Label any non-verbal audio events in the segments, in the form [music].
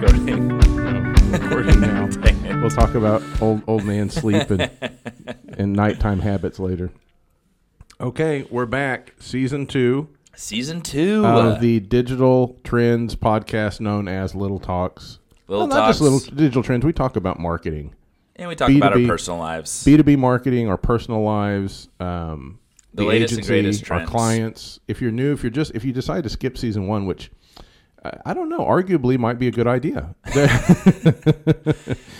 recording. No, [laughs] recording now. We'll talk about old old man sleep and [laughs] and nighttime habits later. Okay, we're back. Season two Season two. of the digital trends podcast known as Little Talks. Little Well, not just little digital trends. We talk about marketing, and we talk about our B2B. personal lives. B two B marketing, our personal lives, um, The latest and greatest our trends. clients. If you're new, if you're just if you decide to skip season one, which I don't know, arguably might be a good idea.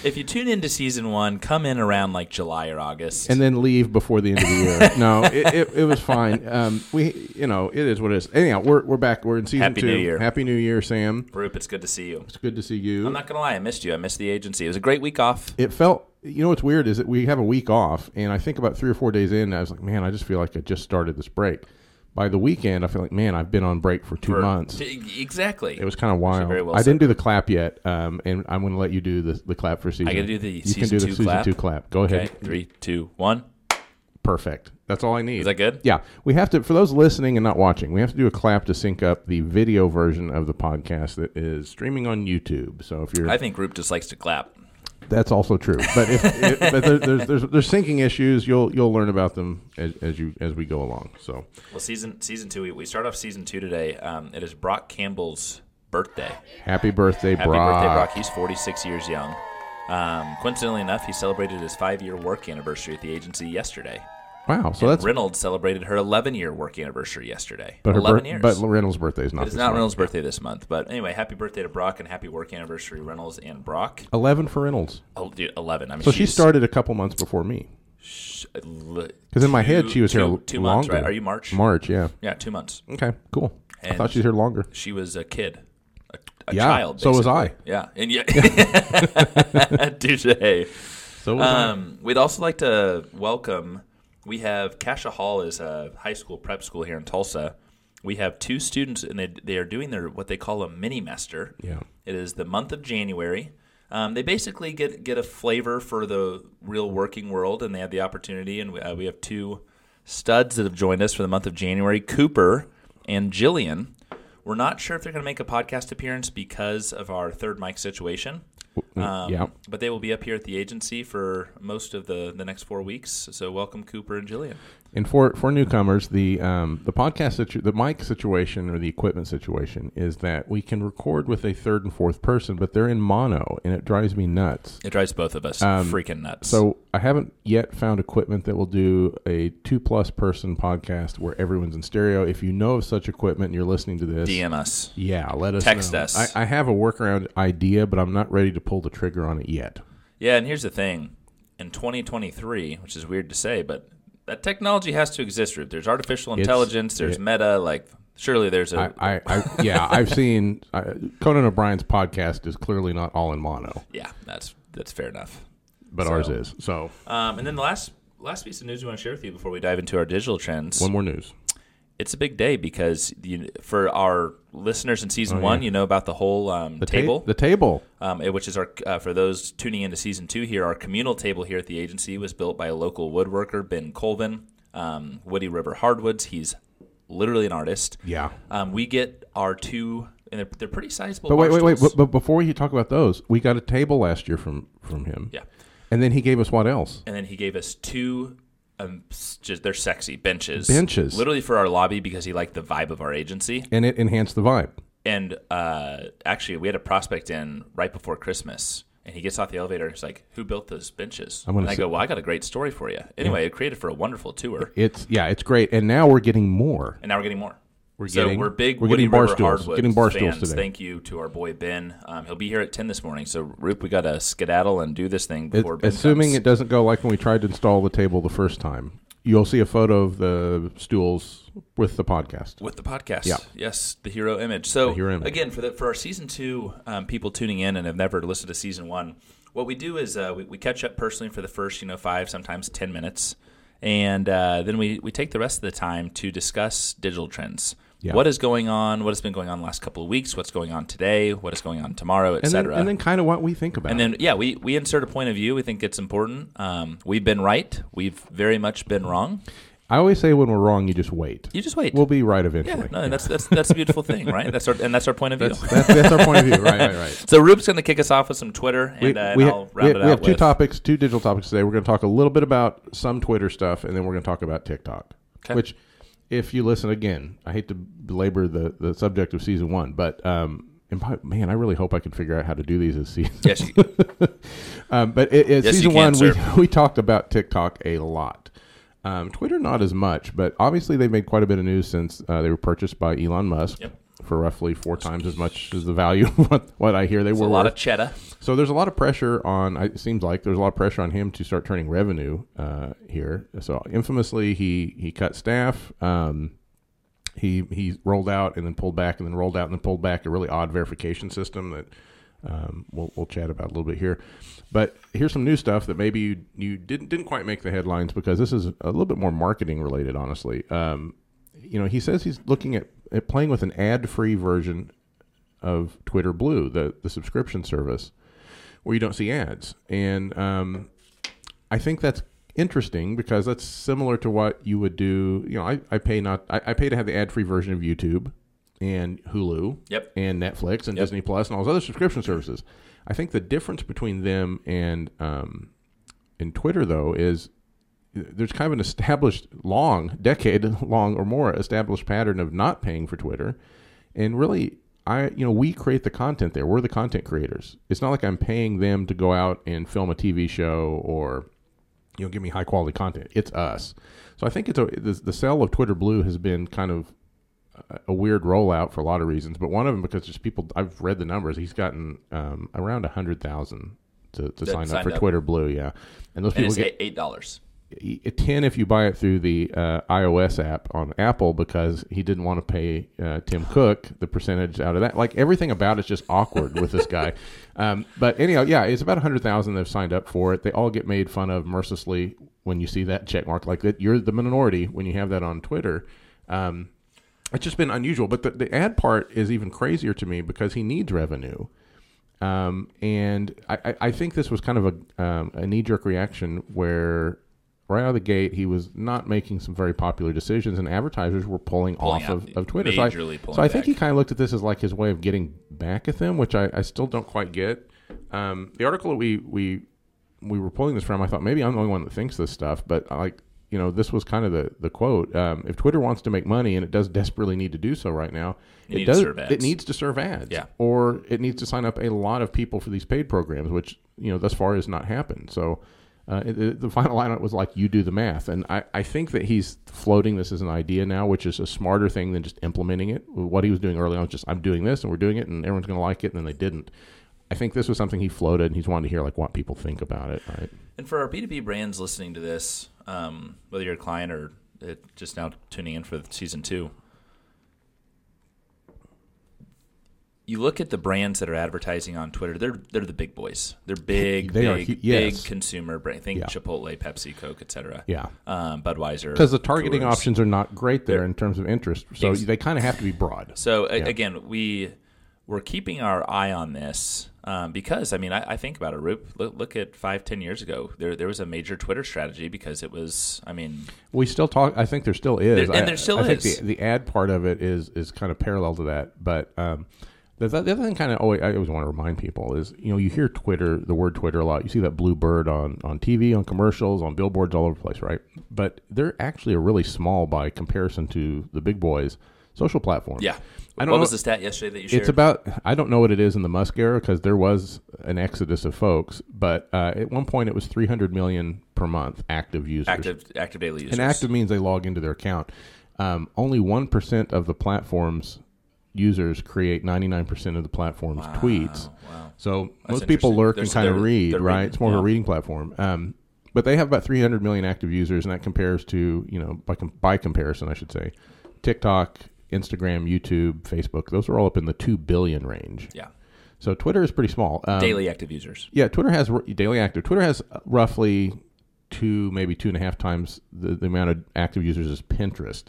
if you tune into season one, come in around like July or August. and then leave before the end of the year. [laughs] no, it, it, it was fine. Um, we, you know, it is what it is. Anyhow, we're we're back. We're in season Happy two. New Year. Happy New Year, Sam. Roop, it's good to see you. It's good to see you. I'm not gonna lie, I missed you. I missed the agency. It was a great week off. it felt. You know what's weird is that we have a week off, and I think about three or four days in, I was like, man, I just feel like I just started this break. By the weekend, I feel like, man, I've been on break for two For- months. T- Exactly. It was kind of wild. well I said. didn't do the clap yet, um, and I'm going to let you do the, the clap for season. I gotta do the you season can do the two season clap? two clap. Go okay. ahead. Three, two, one. Perfect. That's all I need. Is that good? Yeah, we have to. For those listening and not watching, we have to do a clap to sync up the video version of the podcast that is streaming on YouTube. So if you're, I think Roop just likes to clap. That's also true. But if, [laughs] if but there, there's, there's there's syncing issues, you'll you'll learn about them as, as you as we go along. So Well, season season two. We, we start off season two today. Um, it is Brock Campbell's birthday. happy birthday, Happy Brock. birthday, Brock. He's 46 years young. Um, coincidentally enough, he celebrated his five year work anniversary at the agency yesterday. Wow. So that's Reynolds celebrated her 11 year work anniversary yesterday. but 11 bir- years. but Reynolds' birthday is not. it's not month. Reynolds' birthday this month. But anyway, happy birthday to Brock and happy work anniversary, Reynolds and Brock. Eleven for Reynolds. Oh, dude, 11. I mean, So she started a couple months before me. Because Because in my head she was two, here two longer. months, right? Are you March? March, yeah. Yeah, two months. Okay, cool. I thought she was here longer. She was a kid, a, Yeah, child. so was. I. Yeah, and yeah, [laughs] [laughs] touche. So was I. Um, we'd also like to welcome. We have Cascia Hall is a high school prep school here in Tulsa. We have two students, and they they are doing their what they call a mini master. Yeah. It is the month of January. Um, they basically get get a flavor for the real working world, and they have the opportunity. And we, uh, we have two studs that have joined us for the month of January: Cooper and Jillian. We're not sure if they're going to make a podcast appearance because of our third mic situation. Um, yeah. But they will be up here at the agency for most of the, the next four weeks. So welcome, Cooper and Jillian. And for for newcomers, the um, the podcast situ- the mic situation or the equipment situation is that we can record with a third and fourth person, but they're in mono, and it drives me nuts. It drives both of us Um, freaking nuts. So I haven't yet found equipment that will do a two plus person podcast where everyone's in stereo. If you know of such equipment and you're listening to this, DM us. yeah, let us Text know. us. I, I have a workaround idea, but I'm not ready to pull the trigger on it yet. Yeah, and here's the thing. In 2023, which is weird to say, but that technology has to exist. Roop. There's artificial It's- intelligence. There's it- meta. Like, surely there's a. I, I, I yeah, [laughs] I've seen uh, Conan O'Brien's podcast is clearly not all in mono, yeah, that's that's fair enough. but So- ours is. So Um, and then the last last piece of news we want to share with you before we dive into our digital trends. one more news. It's a big day because you, for our listeners in season Oh, one, yeah. you know about the whole um, The ta- table. the table. um, which is our uh, for those tuning into season two here. Our communal table here at the agency was built by a local woodworker, Ben Colvin, um, Woody River Hardwoods. He's literally an artist. Yeah. Um, we get our two, and they're, they're pretty sizable. But wait, wait, wait. But, but before you talk about those, we got a table last year from from him. yeah, And then he gave us what else? and then he gave us two. Um, just they're sexy benches, Benches. literally for our lobby because he liked the vibe of our agency. And it enhanced the vibe. And uh, actually, we had a prospect in right before Christmas, and he gets off the elevator. and He's like, "Who built those benches?" I'm and I sit- go, "Well, I got a great story for you." Anyway, it created for a wonderful tour, It's yeah, it's great. And now we're getting more. and now we're getting more. We're so getting- we're big. we're Woody getting bar stools. Getting bar stools today. Thank you to our boy Ben. Um, he'll be here at ten this morning. So, Roop, we got to skedaddle and do this thing It- before Ben assuming comes. it doesn't go like when we tried to install the table the first time. You'll see a photo of the stools with the podcast. with the podcast. Yeah. Yes, the hero image. So hero image. again, for the for our season two um, people tuning in and have never listened to season one, what we do is uh, we, we catch up personally for the first you know five sometimes ten minutes, and uh, then we we take the rest of the time to discuss digital trends. Yeah. What is going on? What has been going on the last couple of weeks? What's going on today? What is going on tomorrow, And etc. and then kind of what we think about. And then, yeah, we, we insert a point of view. We think it's important. Um, we've been right. We've very much been wrong. I always say when we're wrong, you just wait. You just wait. We'll be right eventually. yeah, no, and that's that's that's a beautiful thing, [laughs] right? That's our and that's our point of view. that's, that's, that's our point of view. Right, right, right. [laughs] So Roop's going to kick us off with some Twitter, We, and, uh, and we, I'll we, round have, it we out have two with topics, two digital topics today. We're going to talk a little bit about some Twitter stuff, and then we're going to talk about TikTok. Okay. Which, if you listen again, I hate to belabor the, the subject of season one, but um, and by- man, I really hope I can figure out how to do these as season. yes, you, [laughs] Um, but it, it, Yes, season can, one, we, [laughs] we talked about TikTok a lot. Um, Twitter, not as much, but obviously they've made quite a bit of news since uh, they were purchased by Elon Musk Yep. For roughly four times as much as the value [laughs] of what, what I hear they it's a lot worth. of cheddar. So there's a lot of pressure on. It seems like there's a lot of pressure on him to start turning revenue uh, here. So infamously, he he cut staff. Um, he he rolled out and then pulled back and then rolled out and then pulled back a really odd verification system that um, we'll we'll chat about a little bit here. But here's some new stuff that maybe you, you didn't didn't quite make the headlines because this is a little bit more marketing related, honestly. Um, you know, he says he's looking at playing with an ad free version of Twitter Blue, the the subscription service, where you don't see ads. And um, I think that's interesting because that's similar to what you would do. You know, I, I pay not I, I pay to have the ad free version of YouTube and Hulu Yep. and Netflix and Yep. Disney Plus and all those other subscription services. I think the difference between them and um, and Twitter though is there's kind of an established long decade [laughs] long or more established pattern of not paying for Twitter. And really I you know we create the content there. We're the content creators. It's not like I'm paying them to go out and film a TV show or you know give me high quality content. It's us. So I think it's a the, the sale of Twitter Blue has been kind of a- a weird rollout for a lot of reasons but one of them because just people I've read the numbers he's gotten um, around a hundred thousand to, to sign up for up. Twitter Blue yeah. And those And people get eight dollars. Y- 10 if you buy it through the uh, iOS app on Apple because he didn't want to pay uh, Tim Cook the percentage out of that. Like everything about it's just awkward with this guy. [laughs] Um, but anyhow, yeah, it's about 100,000 that have signed up for it. They all get made fun of mercilessly when you see that check mark like that. You're the minority when you have that on Twitter. Um, it's just been unusual. But the, the ad part is even crazier to me because he needs revenue. Um, and I, I- I think this was kind of a, um, a knee jerk reaction where right out of the gate he was not making some very popular decisions and advertisers were pulling, Pulling off of, of Twitter. So I, so I think back. he kind of looked at this as like his way of getting back at them, which I, I still don't quite get. Um, the article that we, we we were pulling this from, I thought maybe I'm the only one that thinks this stuff, but like you know, this was kind of the the quote. Um, if Twitter wants to make money, and it does desperately need to do so right now, You it does. serve ads. It needs to serve ads, Yeah. or it needs to sign up a lot of people for these paid programs, which you know thus far has not happened. So. Uh, it, the final line was like, "You do the math," and I, I think that he's floating this as an idea now, which is a smarter thing than just implementing it. What he was doing early on was just, "I'm doing this, and we're doing it, and everyone's going to like it," and then they didn't. I think this was something he floated, and he's wanted to hear like what people think about it. Right? And for our B2B brands listening to this, um, whether you're a client or uh, just now tuning in for season two, you look at the brands that are advertising on Twitter. They're they're the big boys. They're big, They are big, big consumer brand. Think Yeah. Chipotle, Pepsi, Coke, etc. Yeah, Um, Budweiser. because the targeting Coors. options are not great there They're- in terms of interest, so Ex- they kind of have to be broad. So Yeah. again, we we're keeping our eye on this um, because I mean I, I think about it. Roop, look, look at five, ten years ago. There there was a major Twitter strategy because it was. I mean, We still talk. I think there still is, There- and there still I think is. the, the ad part of it is is kind of parallel to that. But um, the, the other thing, kind of, always, I always want to remind people is, you know, you hear Twitter, the word Twitter a lot. You see that blue bird on on TV, on commercials, on billboards all over the place, right? But they're actually a really small by comparison to the big boys social platform. yeah. I don't what know- was the stat yesterday that you shared? It's about I don't know what it is in the Musk era because there was an exodus of folks, but uh, at one point it was 300 million per month active users. active active daily users. And active means they log into their account. Um, only one percent of the platform's users create 99% of the platform's Wow, tweets. Wow. So That's most people lurk and kind of read, they're right? reading, It's more of a reading platform. Um, but they have about 300 million active users, and that compares to you know by com- by comparison, I should say, TikTok, Instagram, YouTube, Facebook. Those are all up in the two billion range. Yeah. So Twitter is pretty small. Um, Daily active users. yeah, Twitter has r- daily active. Twitter has roughly two, maybe two and a half times the, the amount of active users as Pinterest,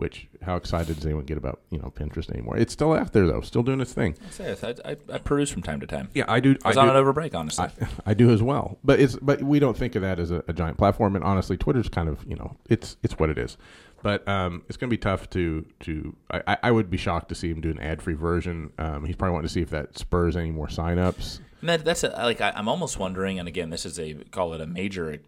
Which how excited does anyone get about you know Pinterest anymore? It's still out there though, still doing its thing. I, say, I, I, I peruse from time to time. Yeah, I do. I was I on do, it over break, honestly. I, [laughs] I do as well, but it's but we don't think of that as a, a giant platform. And honestly, Twitter's kind of you know it's it's what it is. But um, it's going to be tough to to. I, I would be shocked to see him do an ad free version. Um, he's probably wanting to see if that spurs any more signups. And that, that's a, like I, I'm almost wondering, and again, this is a call it a major,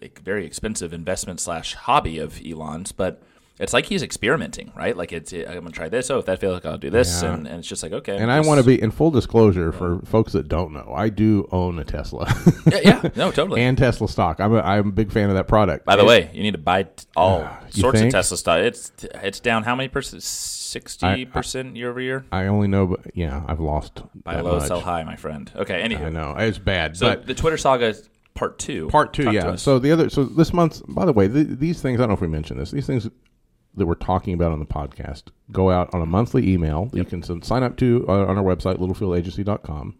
a very expensive investment slash hobby of Elon's, but it's like he's experimenting, right? Like it's I'm gonna try this. Oh, if that fails, like, I'll do this, Yeah. and, and it's just like okay. And I want to be in full disclosure for folks that don't know. I do own a Tesla [laughs] yeah, yeah, no, totally. and Tesla stock. I'm a, I'm a big fan of that product. By the It- way, you need to buy t- all ah, You sorts think? of Tesla stock. It's it's down how many percent? Sixty percent year over year. I only know, but yeah, I've lost Buy low, much. sell high, my friend. Okay, I know it's bad, so but the Twitter saga is part two. Part two, Talk yeah. So the other, so this month, by the way, th these things, I don't know if we mentioned this, these things that we're talking about on the podcast go out on a monthly email that you can sign up to uh, on our website, littlefieldagency.com.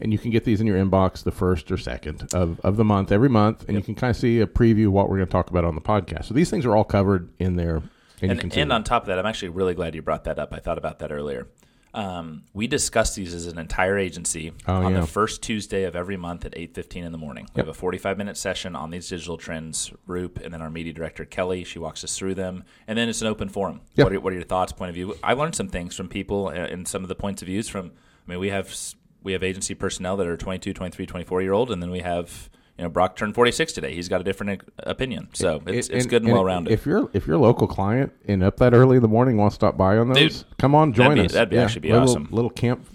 And you can get these in your inbox the first or second of, of the month every month, and you can kind of see a preview of what we're going to talk about on the podcast. So these things are all covered in there, and, and, and on top of that, I'm actually really glad you brought that up. I thought about that earlier. Um, we discuss these as an entire agency Oh, on yeah. the first Tuesday of every month at 8.15 in the morning. We have a 45-minute session on these digital trends, Roop, and then our media director, Kelly. She walks us through them. And then it's an open forum. Yeah. What, are, what are your thoughts, point of view? I learned some things from people and some of the points of views from, I mean, we have we have agency personnel that are 22, 23, 24 year old, and then we have, you know, Brock turned 46 today. He's got a different uh, opinion. So it's, It- it's good and, well rounded. If you're if your local client and up that early in the morning wants to stop by on those, Dude, come on, join that'd be- us. that'd be actually be little, awesome. Little camp,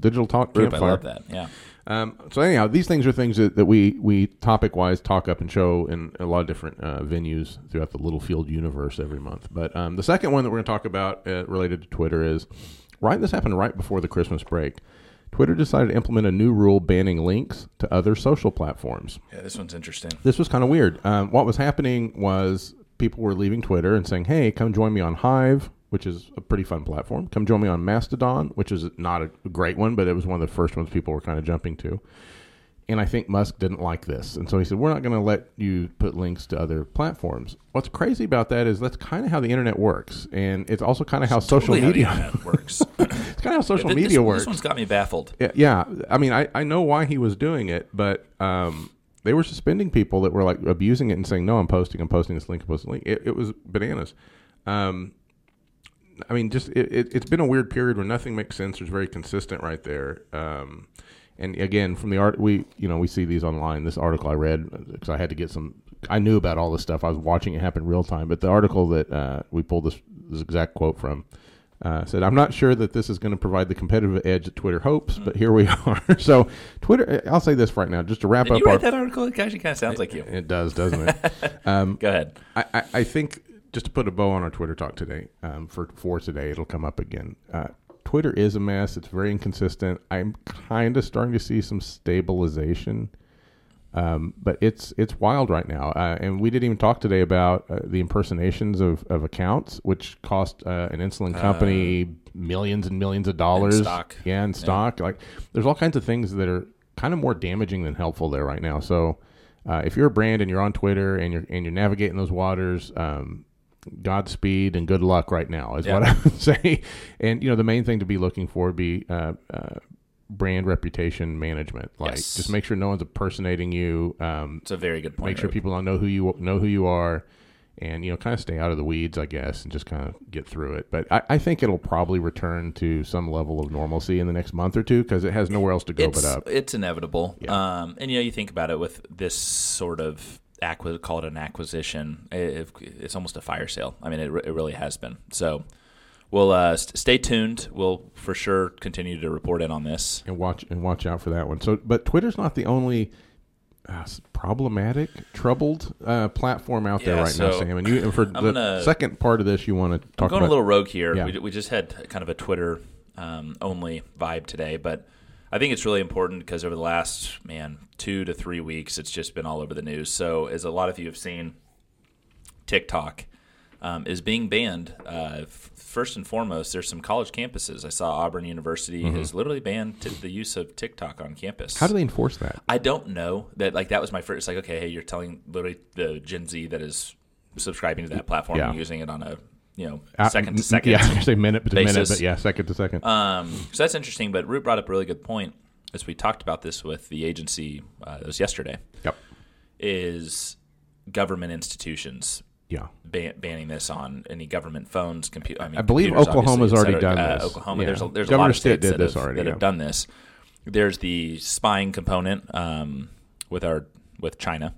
digital talk Roop, I love that. Yeah. Um, so anyhow, these things are things that, that we we topic wise talk up and show in a lot of different uh, venues throughout the Littlefield universe every month. But um, the second one that we're going to talk about uh, related to Twitter is right. This happened right before the Christmas break. Twitter decided to implement a new rule banning links to other social platforms. Yeah, this one's interesting. This was kind of weird. Um, what was happening was people were leaving Twitter and saying, "Hey, come join me on Hive." Which is a pretty fun platform. Come join me on Mastodon, which is not a great one, but it was one of the first ones people were kind of jumping to. And I think Musk didn't like this. And so he said, We're not going to let you put links to other platforms. What's crazy about that is that's kind of how the internet works. And it's also kind of [laughs] how social Totally media works. it's kind of how social This- media works. This one's got me baffled. Yeah, yeah. I mean, I, I know why he was doing it, but um, they were suspending people that were like abusing it and saying, "No, I'm posting, I'm posting this link, I'm posting this link." It, it was bananas. Um, I mean, just it, it, it's been a weird period where nothing makes sense. It's very consistent right there. Um, and again, from the art, we you know we see these online. This article I read because I had to get some. I knew about all this stuff. I was watching it happen real time. But the article that uh, we pulled this, this exact quote from uh, said, "I'm not sure that this is going to provide the competitive edge that Twitter hopes, but here we [laughs] are." so, Twitter. I'll say this right now, just to wrap Did up. you our, that article? It actually kind of sounds like you. It does, doesn't it? [laughs] um, Go ahead. I, I, I think just to put a bow on our Twitter talk today, um, for for today, it'll come up again. Uh, Twitter is a mess. It's very inconsistent. I'm kind of starting to see some stabilization, um, but it's it's wild right now. Uh, and we didn't even talk today about uh, the impersonations of, of accounts, which cost uh, an insulin company millions and millions of dollars. stock. Yeah, in stock. Like, there's all kinds of things that are kind of more damaging than helpful there right now. So, uh, if you're a brand and you're on Twitter and you're and you're navigating those waters, um, Godspeed and good luck right now is Yeah. what I would [laughs] say. And you know, the main thing to be looking for would be uh, uh, brand reputation management. Like, Yes. just make sure no one's impersonating you. Um, It's a very good point. make sure Herb. people don't know who you know who you are. And you know, kind of stay out of the weeds, I guess, and just kind of get through it. But I, I think it'll probably return to some level of normalcy in the next month or two because it has nowhere else to go it's, but up. It's inevitable. Yeah. Um, and you know, you think about it with this sort of acqui- call it an acquisition. It, it's almost a fire sale. I mean, it, re- it really has been. So we'll uh, st- stay tuned. We'll for sure continue to report in on this. and watch and watch out for that one. So, but Twitter's not the only uh, problematic, troubled uh, platform out there Yeah, right now, Sam. And you, and for the gonna- second part of this, you want to I'm talk going about a little rogue here. Yeah. We, we just had kind of a Twitter um, only vibe today, but I think it's really important because over the last man two to three weeks, it's just been all over the news. So, as a lot of you have seen, TikTok um, is being banned. Uh, f- first and foremost, there's some college campuses. I saw Auburn University has literally banned t- the use of TikTok on campus. Mm-hmm. how do they enforce that? I don't know that. Like that was my first. It's Like okay, hey, you're telling literally the Gen Z that is subscribing to that platform Yeah. and using it on a you know Uh, second to [laughs] second. Yeah, I say minute to minute, but yeah, second to second. Um, so that's interesting. But Roop brought up a really good point as we talked about this with the agency. Uh, it was yesterday. yep. Is government institutions Yeah. ban- banning this on any government phones, computer. I, mean, I believe Oklahoma's already done Uh, this. Oklahoma, Yeah. there's a, there's a lot of states that, have, already, that have done this. There's the spying component um, with our with China,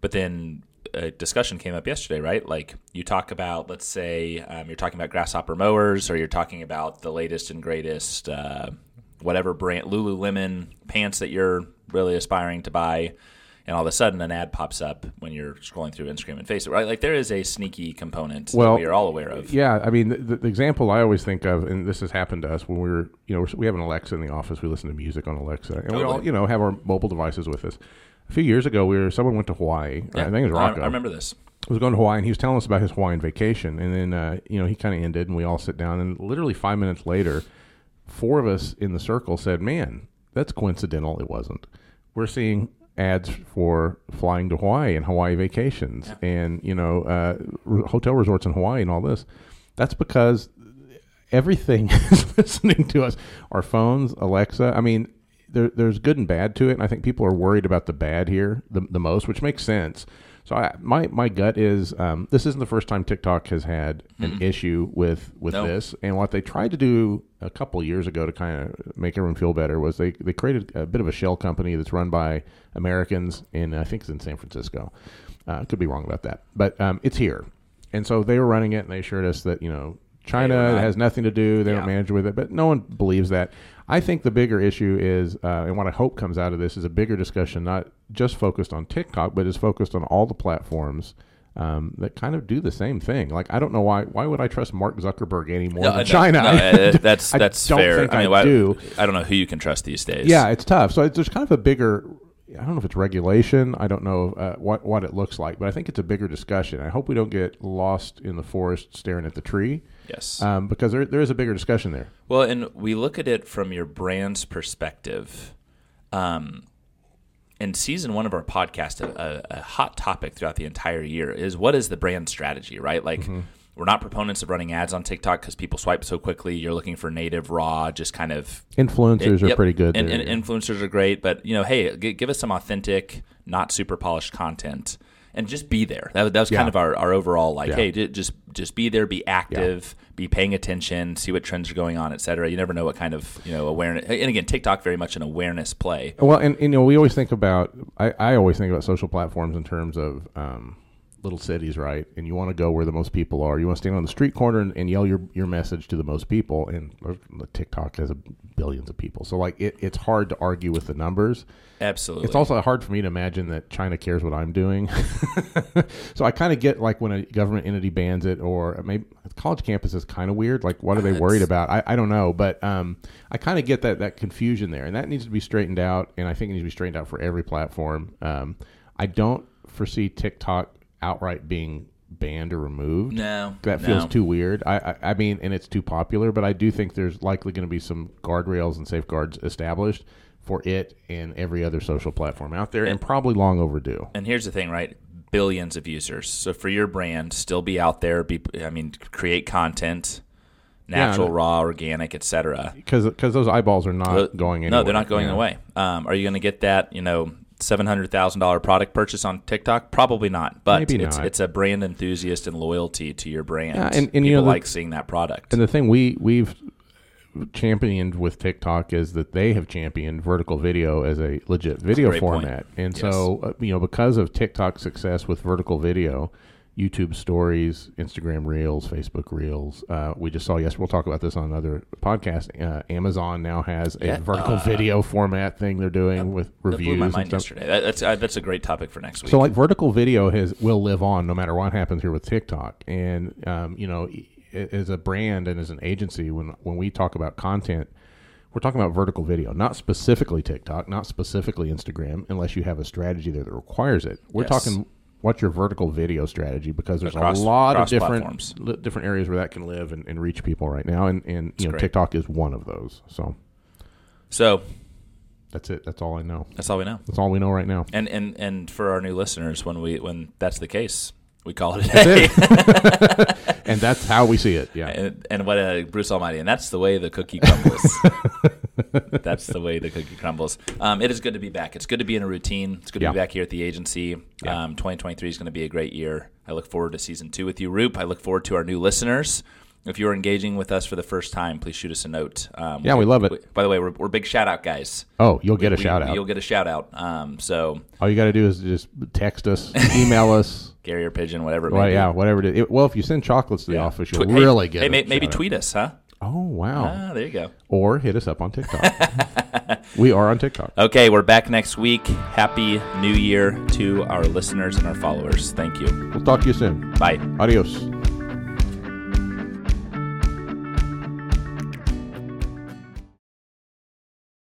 but then a discussion came up yesterday, right? Like you talk about, let's say um, you're talking about grasshopper mowers, or you're talking about the latest and greatest uh, whatever brand Lululemon pants that you're really aspiring to buy and all of a sudden an ad pops up when you're scrolling through Instagram and Facebook, right? Like there is a sneaky component Well, that we are all aware of. Yeah, I mean, the, the example I always think of, and this has happened to us when we were, you know, we have an Alexa in the office. We listen to music on Alexa, and we all, you know, have our mobile devices with us. A few years ago, we were someone went to Hawaii. Yeah. I think it was I, Rocco. I remember this. was going to Hawaii, and he was telling us about his Hawaiian vacation. And then, uh, you know, he kind of ended, and we all sit down. And literally five minutes later, four of us in the circle said, "Man, that's coincidental. It wasn't. We're seeing ads for flying to Hawaii and Hawaii vacations, and you know, uh, r- hotel resorts in Hawaii and all this. That's because everything [laughs] is listening to us. Our phones, Alexa. I mean, there, there's good and bad to it, and I think people are worried about the bad here the, the most, which makes sense. So I, my my gut is um, this isn't the first time TikTok has had an issue with with No. this, and what they tried to do a couple years ago to kind of make everyone feel better was they they created a bit of a shell company that's run by Americans in I think it's in San Francisco. Uh, could be wrong about that, but um, it's here, and so they were running it, and they assured us that you know China has nothing to do. They Yeah. don't manage with it, but no one believes that. I think the bigger issue is, uh, and what I hope comes out of this is a bigger discussion, not just focused on TikTok, but is focused on all the platforms um, that kind of do the same thing. Like I don't know why. Why would I trust Mark Zuckerberg anymore No, than no, China? no, that's [laughs] I that's fair. I mean, I do. I don't know who you can trust these days. Yeah, it's tough. So there's kind of a bigger. I don't know if it's regulation. I don't know uh, what what it looks like, but I think it's a bigger discussion. I hope we don't get lost in the forest staring at the tree, Yes. um, because there there is a bigger discussion there. Well, and we look at it from your brand's perspective. Um, in season one of our podcast, a, a, a hot topic throughout the entire year is what is the brand strategy, right? Like, Mm-hmm. We're not proponents of running ads on TikTok because people swipe so quickly. You're looking for native, raw, just kind of Influencers are Yep. pretty good. and, there. and influencers are great. But you know, hey, g- give us some authentic, not super polished content, and just be there. That, that was kind of our, our overall like, Yeah. hey, just just be there, be active, be paying attention, see what trends are going on, et cetera. You never know what kind of you know awareness. And again, TikTok very much an awareness play. Well, and, and, you know, we always think about. I, I always think about social platforms in terms of um, little cities, right? And you want to go where the most people are. You want to stand on the street corner and, and yell your, your message to the most people. And TikTok has a, billions of people, so like it, it's hard to argue with the numbers. Absolutely. It's also hard for me to imagine that China cares what I'm doing. [laughs] so I kind of get like when a government entity bans it, or maybe college campus is kind of weird. Like, what are they worried about? I, I don't know, but um, I kind of get that that confusion there, and that needs to be straightened out. And I think it needs to be straightened out for every platform. Um, I don't foresee TikTok outright being banned or removed. no, That feels no. too weird. I, I, I mean, and it's too popular, but I do think there's likely going to be some guardrails and safeguards established for it and every other social platform out there, and probably long overdue. And here's the thing, right? Billions of users. So for your brand, still be out there. Be, I mean, create content, natural, no- raw, organic, etc. Because because those eyeballs are not going anywhere. No, they're not going Yeah. away. Um, are you going to get that? You know, seven hundred thousand dollar product purchase on TikTok? Probably not. But Maybe it's not. it's a brand enthusiast and loyalty to your brand. Yeah, and- and people you know, the- like seeing that product. And the thing we we've championed with TikTok is that they have championed vertical video as a legit video point. format. And so, uh, you know, because of TikTok's success with vertical video, YouTube stories, Instagram Reels, Facebook Reels. Uh, we just saw yesterday, We'll talk about this on another podcast. Uh, Amazon now has a Yeah, vertical uh, video format thing they're doing with that reviews blew my and mind stuff. yesterday. That, that's uh, that's a great topic for next week. So like vertical video has will live on no matter what happens here with TikTok. And um, you know, as a brand and as an agency, when when we talk about content, we're talking about vertical video, not specifically TikTok, not specifically Instagram, unless you have a strategy there that requires it. We're Yes. talking what's your vertical video strategy because there's Across- a lot of different platforms. li- different areas where that can live and, and reach people right now, and and you know great. TikTok is one of those. So so that's it. That's all I know. that's all we know. That's all we know right now. And and and for our new listeners, when we when that's the case, We call it a day. [laughs] and that's how we see it. Yeah. and, and what a Bruce Almighty, and that's the way the cookie crumbles. [laughs] that's the way the cookie crumbles. Um, it is good to be back. It's good to be in a routine. It's good to Yeah. be back here at the agency. Yeah. Um, 2023 is going to be a great year. I look forward to season two with you, Roop. I look forward to our new listeners. If you're engaging with us for the first time, please shoot us a note. Um, Yeah, we love it. by the way, we're, we're big shout out guys. Oh, you'll get a We- shout out. You'll get a shout out. Um, so All you got to do is just text us, email [laughs] us. Carrier Pigeon, whatever. It may Well, be. yeah, whatever it is. It- well, if you send chocolates to the Yeah. office, you'll hey, really get Hey, a may- maybe shout out. tweet us, huh? Oh, wow. Ah, there you go. or hit us up on TikTok. we are on TikTok. Okay, we're back next week. Happy New Year to our listeners and our followers. Thank you. We'll talk to you soon. Bye. Adios.